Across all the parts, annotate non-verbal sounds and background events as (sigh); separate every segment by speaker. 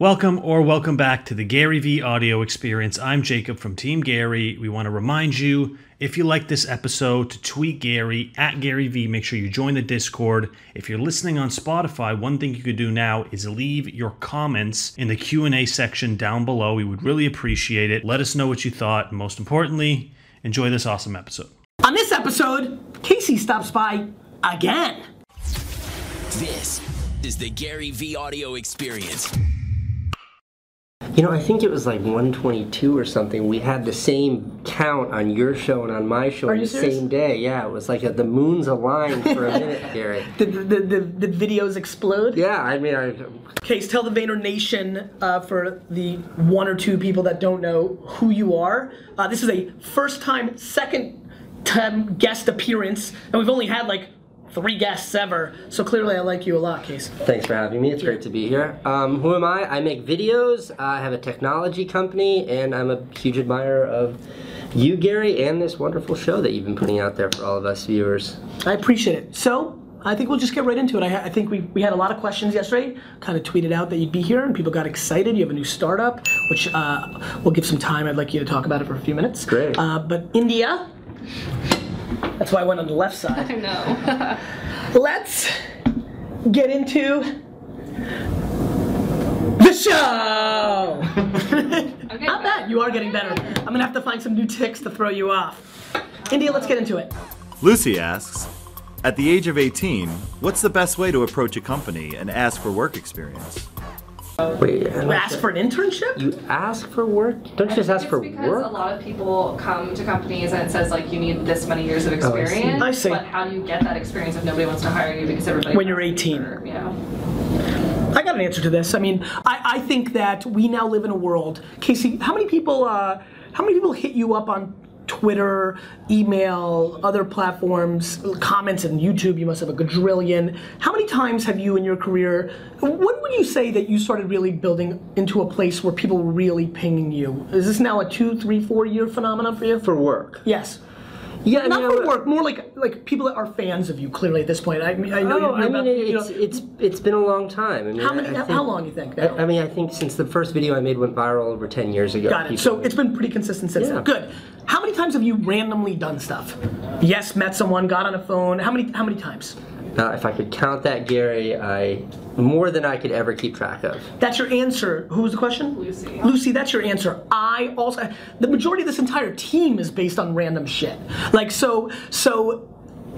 Speaker 1: Welcome or welcome back to the GaryVee audio experience. I'm Jacob from Team Gary. We want to remind you if you like this episode to tweet Gary at GaryVee. Make sure you join the Discord. If you're listening on Spotify, one thing you could do now is leave your comments in the Q&A section down below. We would really appreciate it. Let us know what you thought. And most importantly, enjoy this awesome episode.
Speaker 2: On this episode, Casey stops by again.
Speaker 3: This is the GaryVee audio experience.
Speaker 4: You know, I think it was like 122 or something. We had the same count on your show and on my show
Speaker 2: Are
Speaker 4: on the
Speaker 2: serious?
Speaker 4: same day. Yeah, it was like a, the moons aligned for a (laughs) minute, Gary.
Speaker 2: Did the, the, the, the videos explode?
Speaker 4: Yeah, I mean, I,
Speaker 2: Case, tell the Vayner Nation uh, for the one or two people that don't know who you are. Uh, this is a first time, second time guest appearance, and we've only had like three guests ever. So clearly, I like you a lot, Case.
Speaker 4: thanks for having me. It's great to be here. Um, who am I? I make videos. I have a technology company, and I'm a huge admirer of you, Gary, and this wonderful show that you've been putting out there for all of us viewers.
Speaker 2: I appreciate it. So. I think we'll just get right into it. I, I think we, we had a lot of questions yesterday. Kind of tweeted out that you'd be here, and people got excited. You have a new startup, which uh, we'll give some time. I'd like you to talk about it for a few minutes.
Speaker 4: Great.
Speaker 2: Uh, but India, that's why I went on the left side. (laughs)
Speaker 5: I know. (laughs)
Speaker 2: Let's get into the show. (laughs)
Speaker 5: Okay.
Speaker 2: Not bad. You are getting better. I'm gonna have to find some new ticks to throw you off. India, let's get into it.
Speaker 6: Lucy asks, at the age of 18, what's the best way to approach a company and ask for work experience?
Speaker 4: Wait,
Speaker 2: You ask for an internship?
Speaker 4: You ask for work? Don't you just ask
Speaker 5: It's
Speaker 4: for
Speaker 5: because
Speaker 4: work?
Speaker 5: a lot of people come to companies and it says like you need this many years of
Speaker 4: Oh, I see.
Speaker 5: experience.
Speaker 2: I see.
Speaker 5: But how do you get that experience if nobody wants to hire you because everybody
Speaker 2: When you're 18.
Speaker 5: for, you know.
Speaker 2: I got an answer to this. I mean, I, I think that we now live in a world. Casey, how many people? Uh, how many people hit you up on Twitter, email, other platforms, comments on YouTube? You must have a quadrillion. How many times have you in your career? When would you say that you started really building into a place where people were really pinging you? Is this now a two, three, four year phenomenon for you?
Speaker 4: For work.
Speaker 2: yes.
Speaker 4: Yeah, I
Speaker 2: Not
Speaker 4: mean,
Speaker 2: for work, more like like people that are fans of you. Clearly, at this point, I, mean, I know.
Speaker 4: Oh, I
Speaker 2: about-
Speaker 4: mean,
Speaker 2: you know-
Speaker 4: it's, it's it's been a long time. I mean,
Speaker 2: how many?
Speaker 4: I
Speaker 2: how,
Speaker 4: think-
Speaker 2: how long you think?
Speaker 4: I, I mean, I think since the first video I made went viral over 10 years ago.
Speaker 2: Got it. So it's been pretty consistent since
Speaker 4: Yeah.
Speaker 2: then. Good. How many times have you randomly done stuff? Yes, met someone, got on a phone. How many? How many times?
Speaker 4: uh, if I could count that, Gary, I more than I could ever keep track of.
Speaker 2: That's your answer. Who was the question?
Speaker 5: Lucy.
Speaker 2: Lucy, that's your answer. I also the majority of this entire team is based on random shit. Like so so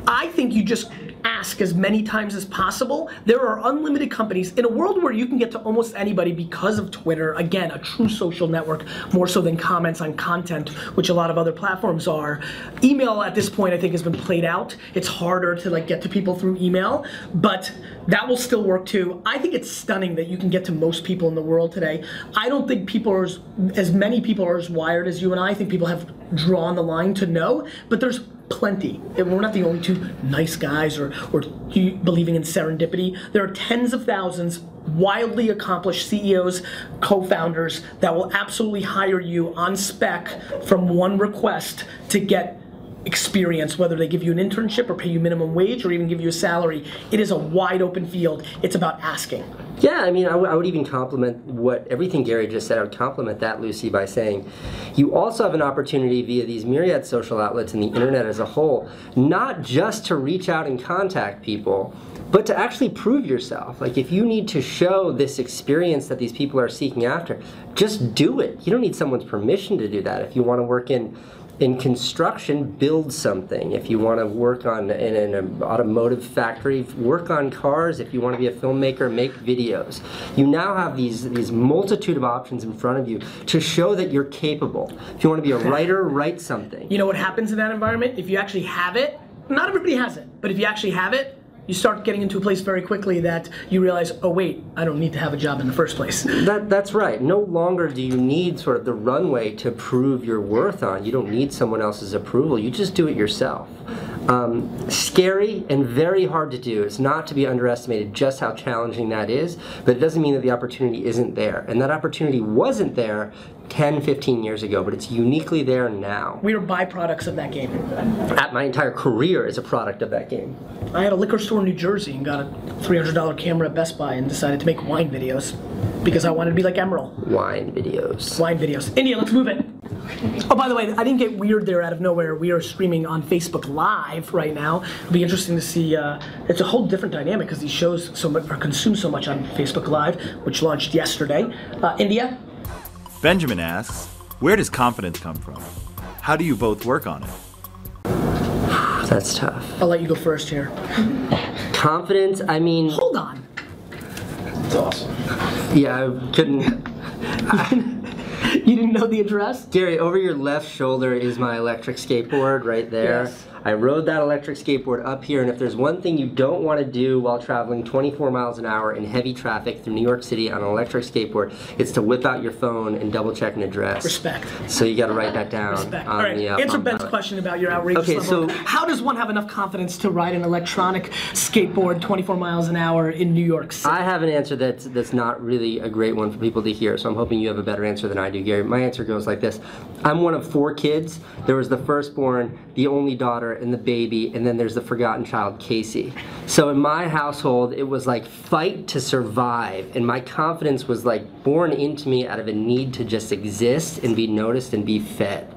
Speaker 2: I think you just ask as many times as possible. There are unlimited companies in a world where you can get to almost anybody because of Twitter. Again, a true social network, more so than comments on content, which a lot of other platforms are. Email at this point, I think, has been played out. It's harder to like get to people through email, but that will still work too. I think it's stunning that you can get to most people in the world today. I don't think people are as, as many people are as wired as you and I. I think people have drawn the line to know, but there's plenty. We're not the only two nice guys or, or believing in serendipity. There are tens of thousands wildly accomplished CEOs, co-founders that will absolutely hire you on spec from one request to get experience, whether they give you an internship or pay you minimum wage or even give you a salary. It is a wide open field. It's about asking.
Speaker 4: Yeah, I mean, I, would even compliment what everything Gary just said. I would compliment that, Lucy, by saying you also have an opportunity via these myriad social outlets and the internet as a whole, not just to reach out and contact people, but to actually prove yourself. Like, if you need to show this experience that these people are seeking after, just do it. You don't need someone's permission to do that. If you want to work in in construction, build something. If you want to work on in an automotive factory, work on cars. If you want to be a filmmaker, make videos. You now have these these multitude of options in front of you to show that you're capable. If you want to be a writer, write something.
Speaker 2: You know what happens in that environment? If you actually have it, not everybody has it, but if you actually have it, you start getting into a place very quickly that you realize, oh wait, I don't need to have a job in the first place.
Speaker 4: That, that's right. No longer do you need sort of the runway to prove your worth on. You don't need someone else's approval. You just do it yourself. Um, scary and very hard to do. It's not to be underestimated just how challenging that is, but it doesn't mean that the opportunity isn't there. And that opportunity wasn't there 10, 15 years ago, but it's uniquely there now.
Speaker 2: We are byproducts of that game.
Speaker 4: At my entire career is a product of that game.
Speaker 2: I had a liquor store in New Jersey and got a $300 camera at Best Buy and decided to make wine videos. because I wanted to be like Emeril.
Speaker 4: Wine videos.
Speaker 2: Wine videos. India, let's move it. Oh, by the way, I didn't get weird there out of nowhere. We are streaming on Facebook Live right now. It'll be interesting to see. Uh, it's a whole different dynamic because these shows so much are consumed so much on Facebook Live, which launched yesterday. Uh, India,
Speaker 6: Benjamin asks, where does confidence come from? How do you both work on it? (sighs)
Speaker 4: That's tough.
Speaker 2: I'll let you go first here. (laughs)
Speaker 4: Confidence, I mean,
Speaker 2: Hold on.
Speaker 1: That's awesome.
Speaker 4: yeah, I couldn't. (laughs)
Speaker 2: You didn't know the address?
Speaker 4: Gary, over your left shoulder is my electric skateboard right there.
Speaker 2: Yes.
Speaker 4: I rode that electric skateboard up here, and if there's one thing you don't want to do while traveling 24 miles an hour in heavy traffic through New York City on an electric skateboard, it's to whip out your phone and double check an address.
Speaker 2: Respect.
Speaker 4: So you got to write that down.
Speaker 2: Respect. All right,
Speaker 4: the, uh,
Speaker 2: answer Ben's question about your outrageous
Speaker 4: Okay,
Speaker 2: level.
Speaker 4: so-
Speaker 2: How does one have enough confidence to ride an electronic skateboard 24 miles an hour in New York City?
Speaker 4: I have an answer that's that's not really a great one for people to hear, so I'm hoping you have a better answer than I do, Gary. My answer goes like this: I'm one of four kids. There was the firstborn, the only daughter, and the baby, and then there's the forgotten child, Casey. So in my household, it was like fight to survive, and my confidence was like born into me out of a need to just exist and be noticed and be fed.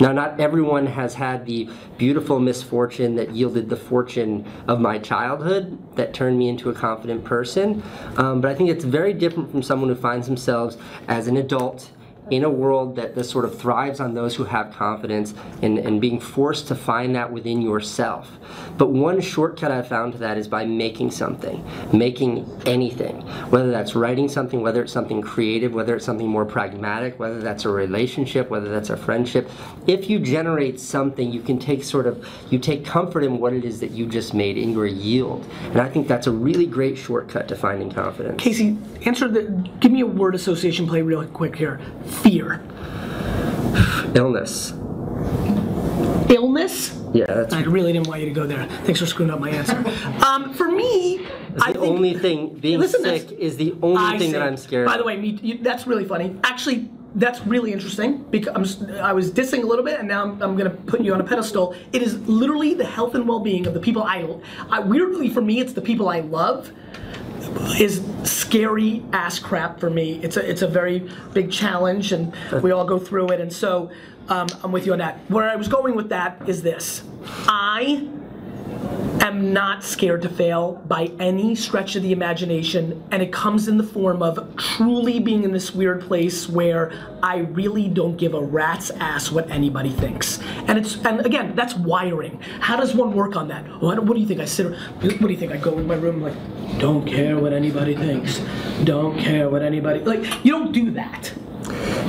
Speaker 4: Now, not everyone has had the beautiful misfortune that yielded the fortune of my childhood that turned me into a confident person, um, but I think it's very different from someone who finds themselves as an adult in a world that, that sort of thrives on those who have confidence and, and being forced to find that within yourself. But one shortcut I found to that is by making something, making anything, whether that's writing something, whether it's something creative, whether it's something more pragmatic, whether that's a relationship, whether that's a friendship. If you generate something, you can take sort of, you take comfort in what it is that you just made in your yield. And I think that's a really great shortcut to finding confidence.
Speaker 2: Casey, answer the. Give me a word association play real quick here. Fear.
Speaker 4: Illness.
Speaker 2: Illness.
Speaker 4: Yeah, that's
Speaker 2: I really didn't want you to go there. Thanks for screwing up my answer. (laughs) Um, for me, I
Speaker 4: the
Speaker 2: think
Speaker 4: only thing being
Speaker 2: Listen
Speaker 4: sick is the only
Speaker 2: I
Speaker 4: thing
Speaker 2: see.
Speaker 4: that I'm scared of.
Speaker 2: By the way, me, you, that's really funny. Actually, that's really interesting because I'm, I was dissing a little bit, and now I'm, I'm going to put you on a pedestal. It is literally the health and well-being of the people I, I. Weirdly, for me, it's the people I love. Is scary ass crap for me. It's a it's a very big challenge, and we all go through it. And so um, I'm with you on that. Where I was going with that is this: I am not scared to fail by any stretch of the imagination, and it comes in the form of truly being in this weird place where I really don't give a rat's ass what anybody thinks. And it's and again, that's wiring. How does one work on that? What, what do you think? I sit. What do you think? I go in my room like, don't care what anybody thinks. Don't care what anybody like. You don't do that.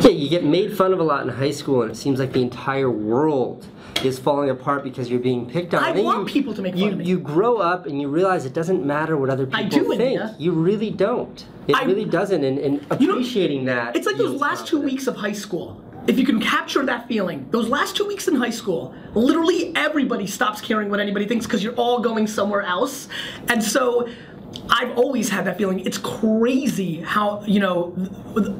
Speaker 4: Yeah, you get made fun of a lot in high school, and it seems like the entire world is falling apart because you're being picked on.
Speaker 2: I
Speaker 4: And
Speaker 2: want
Speaker 4: you,
Speaker 2: people to make fun
Speaker 4: you,
Speaker 2: of me.
Speaker 4: You grow up and you realize it doesn't matter what other people think.
Speaker 2: I do,
Speaker 4: think.
Speaker 2: India.
Speaker 4: You really don't. It
Speaker 2: I-
Speaker 4: really doesn't. And, and
Speaker 2: You know,
Speaker 4: appreciating that.
Speaker 2: It's like those last two weeks of high school. If you can capture that feeling, those last two weeks in high school, literally everybody stops caring what anybody thinks because you're all going somewhere else. And so I've always had that feeling. It's crazy how, you know,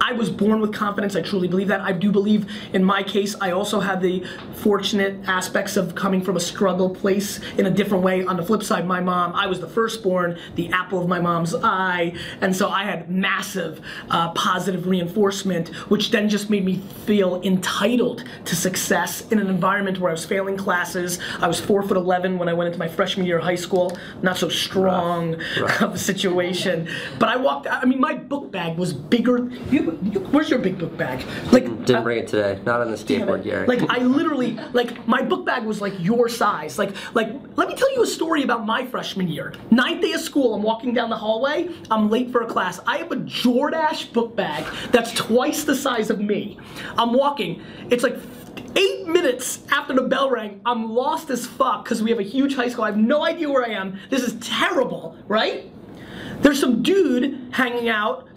Speaker 2: I was born with confidence. I truly believe that. I do believe in my case, I also had the fortunate aspects of coming from a struggle place in a different way. On the flip side, my mom, I was the firstborn, the apple of my mom's eye. And so I had massive uh, positive reinforcement, which then just made me feel entitled to success in an environment where I was failing classes. I was four foot 11 when I went into my freshman year of high school. Not so strong a (laughs) situation. But I walked, I mean, my book bag was bigger. You, you, where's your big book bag? Like,
Speaker 4: Didn't
Speaker 2: uh,
Speaker 4: bring it today. Not on the skateboard, Gary.
Speaker 2: like I literally, like my book bag was like your size. Like, like let me tell you a story about my freshman year. Ninth day of school, I'm walking down the hallway. I'm late for a class. I have a Jordache book bag that's twice the size of me. I'm walking. It's like eight minutes after the bell rang. I'm lost as fuck because we have a huge high school. I have no idea where I am. This is terrible, right? There's some dude hanging out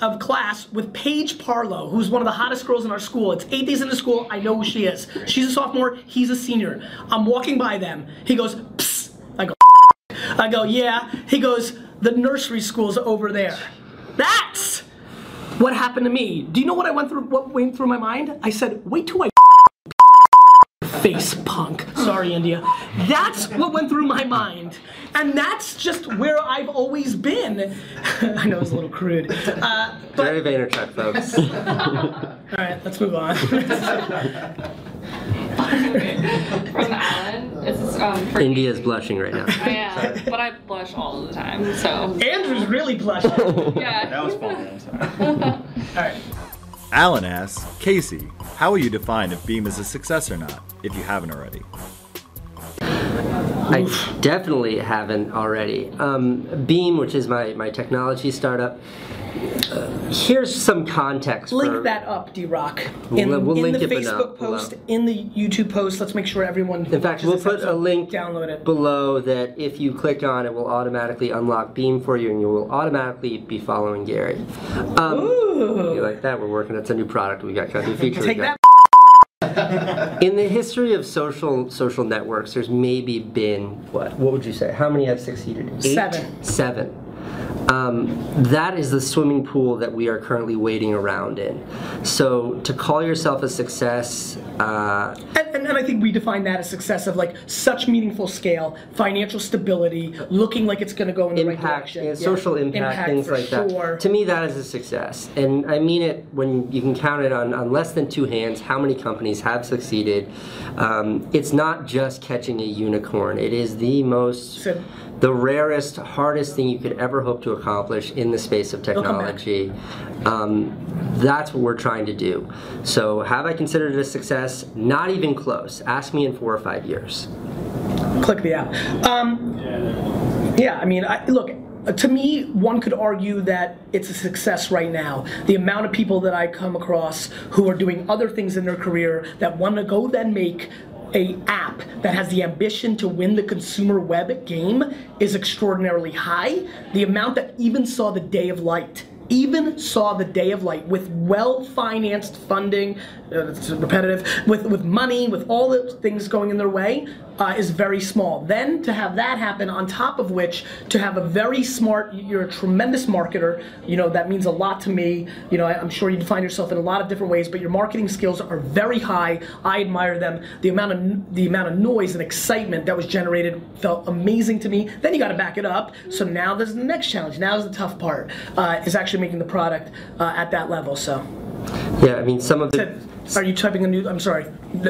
Speaker 2: of class with Paige Parlow, who's one of the hottest girls in our school. It's eight days into school. I know who she is. She's a sophomore. He's a senior. I'm walking by them. He goes, Psst. I go, I go, yeah. He goes, the nursery school's over there. That's what happened to me. Do you know what I went through? What went through my mind? I said, wait till I face punk. Sorry, India. That's what went through my mind. And that's just where I've always been. (laughs) I know it's a little crude. Uh, but,
Speaker 4: Gary Vaynerchuk, folks. (laughs)
Speaker 2: all right, let's move on.
Speaker 5: From Alan. It's um for
Speaker 4: India's blushing right now.
Speaker 5: I am, but I blush all the time, so
Speaker 2: Andrew's really blushing.
Speaker 5: yeah.
Speaker 7: That was funny. I'm sorry. (laughs)
Speaker 2: All right.
Speaker 6: Alan asks, Casey, how will you define if Beam is a success or not, if you haven't already?
Speaker 4: I definitely haven't already. Um, Beam, which is my, my technology startup, here's some context.
Speaker 2: Link
Speaker 4: for,
Speaker 2: that up, DRock. In,
Speaker 4: We'll- we'll
Speaker 2: in the
Speaker 4: below-
Speaker 2: Facebook post, in the YouTube post. Let's make sure everyone.
Speaker 4: In fact, we'll put a link
Speaker 2: Download it.
Speaker 4: below that if you click on it will automatically unlock Beam for you and you will automatically be following Gary. Um, You like that? We're working. That's a new product. We got new feature.
Speaker 2: Take that. (laughs) (laughs)
Speaker 4: In the history of social social networks, there's maybe been what? What would you say? How many have succeeded? Eight?
Speaker 2: Seven.
Speaker 4: Seven. Um, that is the swimming pool that we are currently wading around in. So to call yourself a success, uh,
Speaker 2: And, and, and I think we define that as success of like such meaningful scale, financial stability, looking like it's going to go in the right direction.
Speaker 4: yeah, social impact, things like
Speaker 2: sure.
Speaker 4: that. To me, that is a success, and I mean it when you can count it on, on less than two hands. How many companies have succeeded? Um, it's not just catching a unicorn; it is the most,
Speaker 2: So-
Speaker 4: the rarest, hardest thing you could ever hope to accomplish in the space of technology. Um, that's what we're trying to do. So, have I considered it a success? Not even close. Ask me in four or five years.
Speaker 2: click the app. Um, yeah, I mean, I, look. To me, one could argue that it's a success right now. The amount of people that I come across who are doing other things in their career that want to go then make a app that has the ambition to win the consumer web game is extraordinarily high. The amount that even saw the day of light even saw the day of light with well-financed funding, uh, it's repetitive, with, with money, with all the things going in their way, uh, is very small. Then to have that happen, on top of which to have a very smart, you're a tremendous marketer. You know that means a lot to me. You know I, I'm sure you define yourself in a lot of different ways, but your marketing skills are very high. I admire them. The amount of the amount of noise and excitement that was generated felt amazing to me. Then you got to back it up. So now there's the next challenge. Now is the tough part. Uh, is actually making the product uh, at that level. So.
Speaker 4: Yeah, I mean, some of the.
Speaker 2: Are you typing a new? I'm sorry.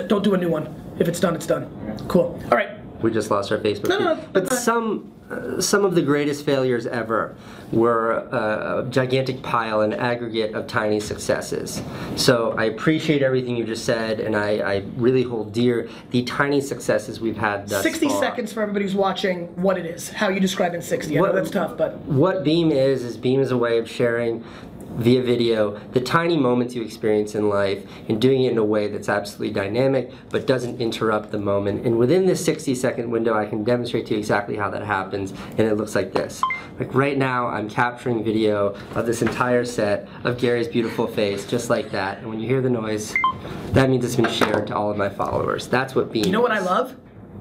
Speaker 2: Don't do a new one. If it's done, it's done. Cool. All right.
Speaker 4: We just lost our Facebook.
Speaker 2: No, no, no,
Speaker 4: but some some of the greatest failures ever were a gigantic pile, an aggregate of tiny successes. So I appreciate everything you just said, and I, I really hold dear the tiny successes we've had thus
Speaker 2: 60
Speaker 4: far.
Speaker 2: seconds for everybody who's watching what it is. How you describe in 60. I
Speaker 4: What-
Speaker 2: that's tough, but
Speaker 4: What Beam is is Beam is a way of sharing via video the tiny moments you experience in life and doing it in a way that's absolutely dynamic but doesn't interrupt the moment. And within this 60 second window, I can demonstrate to you exactly how that happens. And it looks like this. Like right now, I'm capturing video of this entire set of Gary's beautiful face, just like that. And when you hear the noise, that means it's been shared to all of my followers. That's what Beam
Speaker 2: you know what I love?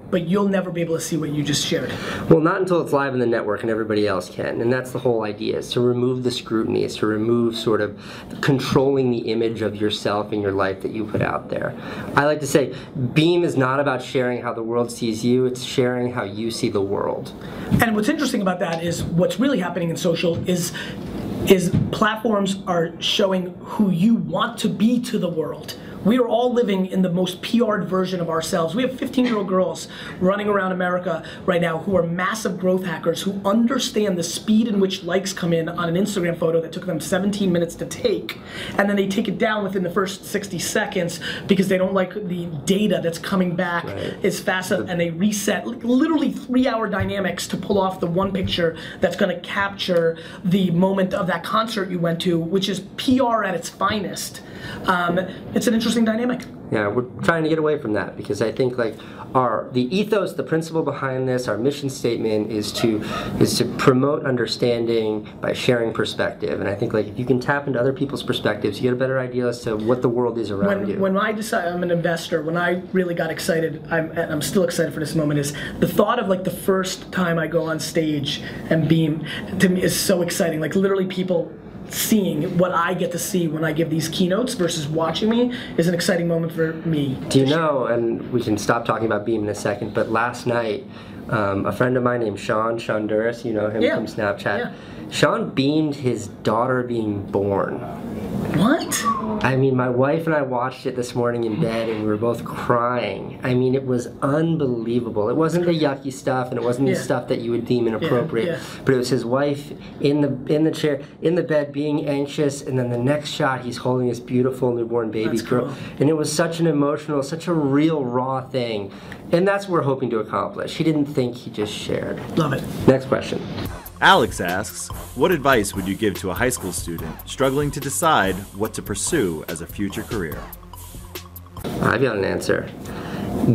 Speaker 2: But you'll never be able to see what you just shared.
Speaker 4: Well, not until it's live in the network and everybody else can. And that's the whole idea, is to remove the scrutiny, is to remove sort of controlling the image of yourself and your life that you put out there. I like to say, Beam is not about sharing how the world sees you, it's sharing how you see the world.
Speaker 2: And what's interesting about that is what's really happening in social is is platforms are showing who you want to be to the world. We are all living in the most PR'd version of ourselves. We have 15 year old girls running around America right now who are massive growth hackers who understand the speed in which likes come in on an Instagram photo that took them 17 minutes to take. And then they take it down within the first 60 seconds because they don't like the data that's coming back
Speaker 4: Right.
Speaker 2: as fast as, and they reset literally three hour dynamics to pull off the one picture that's going to capture the moment of that concert you went to, which is PR at its finest. Um, it's an interesting dynamic.
Speaker 4: Yeah, we're trying to get away from that because I think like our the ethos, the principle behind this, our mission statement is to is to promote understanding by sharing perspective. And I think like if you can tap into other people's perspectives, you get a better idea as to what the world is around
Speaker 2: When,
Speaker 4: you.
Speaker 2: when I decide I'm an investor, when I really got excited, I'm, and I'm still excited for this moment, is the thought of like the first time I go on stage and beam to me is so exciting. Like literally people seeing what I get to see when I give these keynotes versus watching me is an exciting moment for me.
Speaker 4: Do you know, and we can stop talking about Beam in a second, but last night, um, a friend of mine named Sean Shonduras, you know him
Speaker 2: Yeah.
Speaker 4: from Snapchat,
Speaker 2: Yeah.
Speaker 4: Sean beamed his daughter being born.
Speaker 2: What?
Speaker 4: I mean, my wife and I watched it this morning in bed, and we were both crying. I mean, it was unbelievable. It wasn't the yucky stuff, and it wasn't
Speaker 2: Yeah.
Speaker 4: the stuff that you would deem inappropriate.
Speaker 2: yeah.
Speaker 4: But it was his wife in the in the chair, in the bed, being anxious, and then the next shot, he's holding his beautiful newborn baby
Speaker 2: That's
Speaker 4: girl,
Speaker 2: cool.
Speaker 4: and it was such an emotional, such a real, raw thing, and that's what we're hoping to accomplish. He didn't think he just shared.
Speaker 2: Love it.
Speaker 4: Next question.
Speaker 6: Alex asks, What advice would you give to a high school student struggling to decide what to pursue as a future career?
Speaker 4: I've got an answer.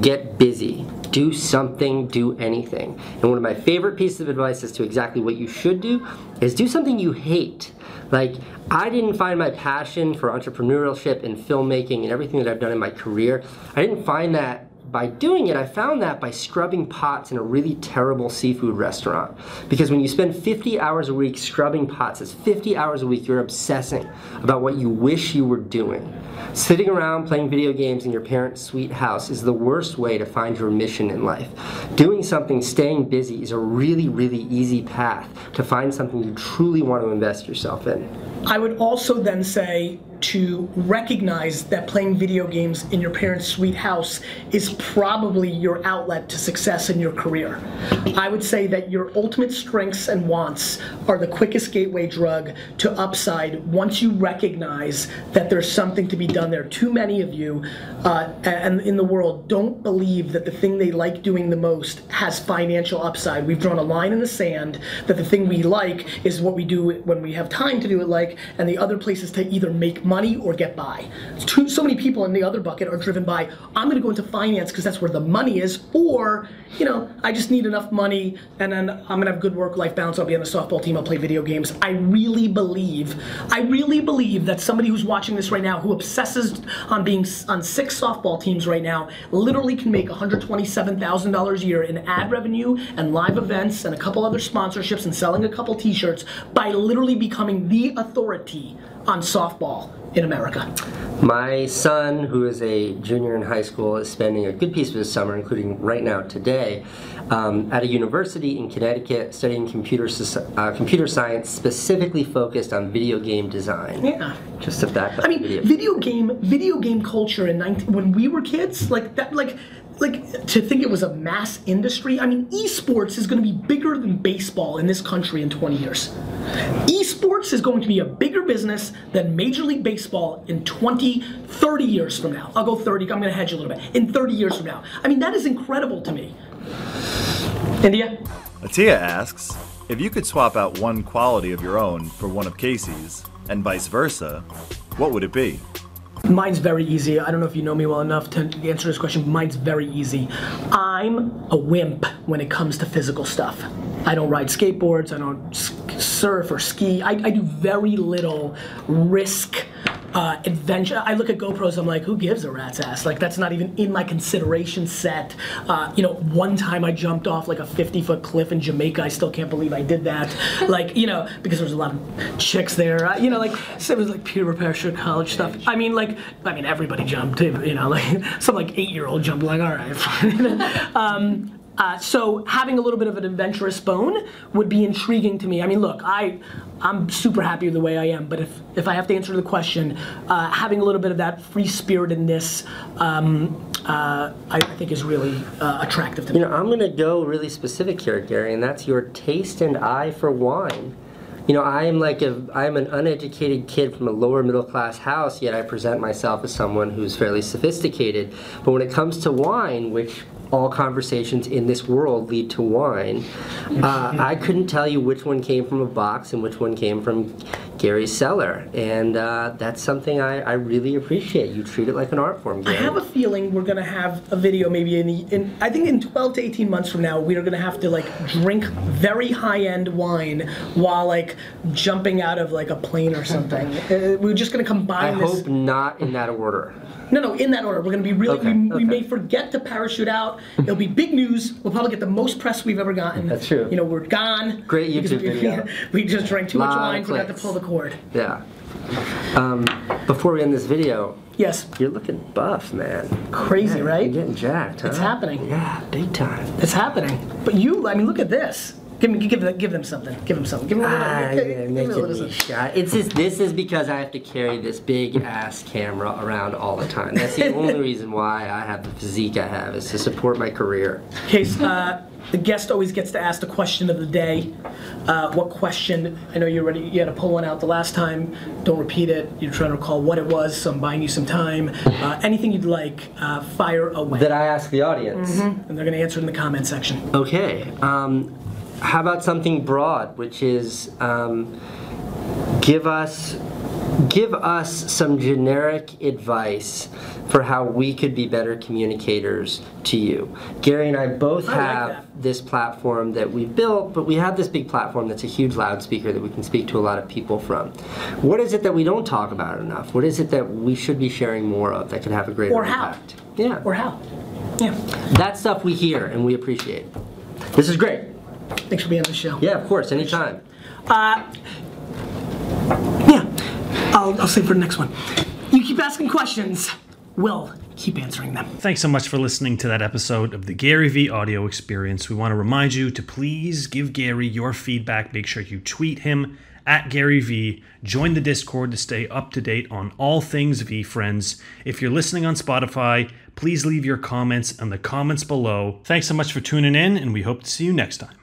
Speaker 4: Get busy. Do something, do anything. And one of my favorite pieces of advice as to exactly what you should do is do something you hate. Like, I didn't find my passion for entrepreneurship and filmmaking and everything that I've done in my career. I didn't find that by doing it, I found that by scrubbing pots in a really terrible seafood restaurant. Because when you spend 50 hours a week scrubbing pots, it's 50 hours a week you're obsessing about what you wish you were doing. Sitting around playing video games in your parents' sweet house is the worst way to find your mission in life. Doing something, staying busy, is a really, really easy path to find something you truly want to invest yourself in.
Speaker 2: I would also then say to recognize that playing video games in your parents' sweet house is probably your outlet to success in your career. I would say that your ultimate strengths and wants are the quickest gateway drug to upside once you recognize that there's something to be done there. Too many of you uh, and in the world don't believe that the thing they like doing the most has financial upside. We've drawn a line in the sand that the thing we like is what we do when we have time to do it like, and the other place is to either make money or get by. Too, so many people in the other bucket are driven by, I'm gonna go into finance because that's where the money is, or, you know, I just need enough money and then I'm gonna have good work life balance, I'll be on the softball team, I'll play video games. I really believe, I really believe that somebody who's watching this right now who obsesses on being on six softball teams right now literally can make $127,000 a year in ad revenue and live events and a couple other sponsorships and selling a couple t-shirts by literally becoming the authority on softball in America.
Speaker 4: My son, who is a junior in high school, is spending a good piece of his summer, including right now today, um, at a university in Connecticut studying computer, uh, computer science, specifically focused on video game design.
Speaker 2: Yeah.
Speaker 4: Just back
Speaker 2: I mean,
Speaker 4: video.
Speaker 2: video game, video game culture in 19, when we were kids, like that, like, like to think it was a mass industry. I mean, esports is going to be bigger than baseball in this country in 20 years. Esports is going to be a bigger business than Major League Baseball in 20, 30 years from now. I'll go 30. I'm going to hedge a little bit. In 30 years from now. I mean, that is incredible to me. India.
Speaker 6: Atia asks, If you could swap out one quality of your own for one of Casey's, and vice versa, what would it be?
Speaker 2: Mine's very easy. I don't know if you know me well enough to answer this question. Mine's very easy. I'm a wimp when it comes to physical stuff. I don't ride skateboards. I don't surf or ski. I, I do very little risk. Uh, adventure. I look at GoPros. I'm like, who gives a rat's ass? Like that's not even in my consideration set. Uh, you know, one time I jumped off like a 50 foot cliff in Jamaica. I still can't believe I did that. (laughs) Like you know, because there was a lot of chicks there. Uh, you know, like so it was like peer parachute college stuff. I mean, like I mean everybody jumped. You know, like (laughs) some like eight year old jumped. Like all right. (laughs) fine. um, uh, so having a little bit of an adventurous bone would be intriguing to me. I mean, look, I I'm super happy with the way I am, but if if I have to answer the question, uh, having a little bit of that free spiritedness, um, uh, I, I think is really uh, attractive to me.
Speaker 4: You know, I'm going to go really specific here, Gary, and that's your taste and eye for wine. You know, I am like a I'm an uneducated kid from a lower middle class house, yet I present myself as someone who's fairly sophisticated. But when it comes to wine, which all conversations in this world lead to wine, uh, I couldn't tell you which one came from a box and which one came from Gary's cellar, and uh, that's something I, I really appreciate. You treat it like an art form,
Speaker 2: I have a feeling we're gonna have a video maybe in, the, in I think in 12 to 18 months from now we are gonna have to like drink very high end wine while like jumping out of like a plane or something. (laughs) Uh, we're just gonna
Speaker 4: I
Speaker 2: combine this.
Speaker 4: I hope not in that order.
Speaker 2: No, no, in that order. We're gonna be really.
Speaker 4: Okay,
Speaker 2: we, we may forget to parachute out. It'll be big news. We'll probably get the most press we've ever gotten.
Speaker 4: That's true.
Speaker 2: You know, we're gone.
Speaker 4: Great (laughs) YouTube
Speaker 2: we,
Speaker 4: video. (laughs)
Speaker 2: we just drank too much wine, forgot to pull the cord.
Speaker 4: Yeah. Um, before we end this video,
Speaker 2: Yes,
Speaker 4: you're looking buff, man.
Speaker 2: crazy,
Speaker 4: Yeah,
Speaker 2: right?
Speaker 4: You're getting jacked, huh?
Speaker 2: It's happening.
Speaker 4: Yeah, big time.
Speaker 2: It's happening. But you, I mean, look at this. Give me, give them, give them something. Give them something. Give them a little.
Speaker 4: Ah,
Speaker 2: give-
Speaker 4: yeah,
Speaker 2: give
Speaker 4: make
Speaker 2: them a
Speaker 4: it
Speaker 2: little
Speaker 4: me shy. It's just this is because I have to carry this big ass camera around all the time. That's the (laughs) only reason why I have the physique I have is to support my career.
Speaker 2: Case, uh, the guest always gets to ask the question of the day. Uh, what question? I know you already you had to pull one out the last time. Don't repeat it. You're trying to recall what it was, so I'm buying you some time. Uh, anything you'd like, uh, fire away.
Speaker 4: That I ask the audience.
Speaker 2: and they're going to answer in the comment section.
Speaker 4: Okay. Um, how about something broad, which is um, give us give us some generic advice for how we could be better communicators to you. Gary and I both
Speaker 2: I
Speaker 4: have
Speaker 2: that.
Speaker 4: this platform that we've built, but we have this big platform that's a huge loudspeaker that we can speak to a lot of people from. What is it that we don't talk about enough? What is it that we should be sharing more of that could have a greater
Speaker 2: Or how.
Speaker 4: impact? Yeah.
Speaker 2: Or how? Yeah.
Speaker 4: that stuff we hear and we appreciate. This is great.
Speaker 2: Thanks for being on the show.
Speaker 4: Yeah, of course, anytime.
Speaker 2: Yeah. I'll, I'll save for the next one. You keep asking questions. We'll keep answering them.
Speaker 1: Thanks so much for listening to that episode of the GaryVee audio experience. We want to remind you to please give Gary your feedback. Make sure you tweet him at GaryVee. Join the Discord to stay up to date on all things VeeFriends. If you're listening on Spotify, please leave your comments in the comments below. Thanks so much for tuning in, and we hope to see you next time.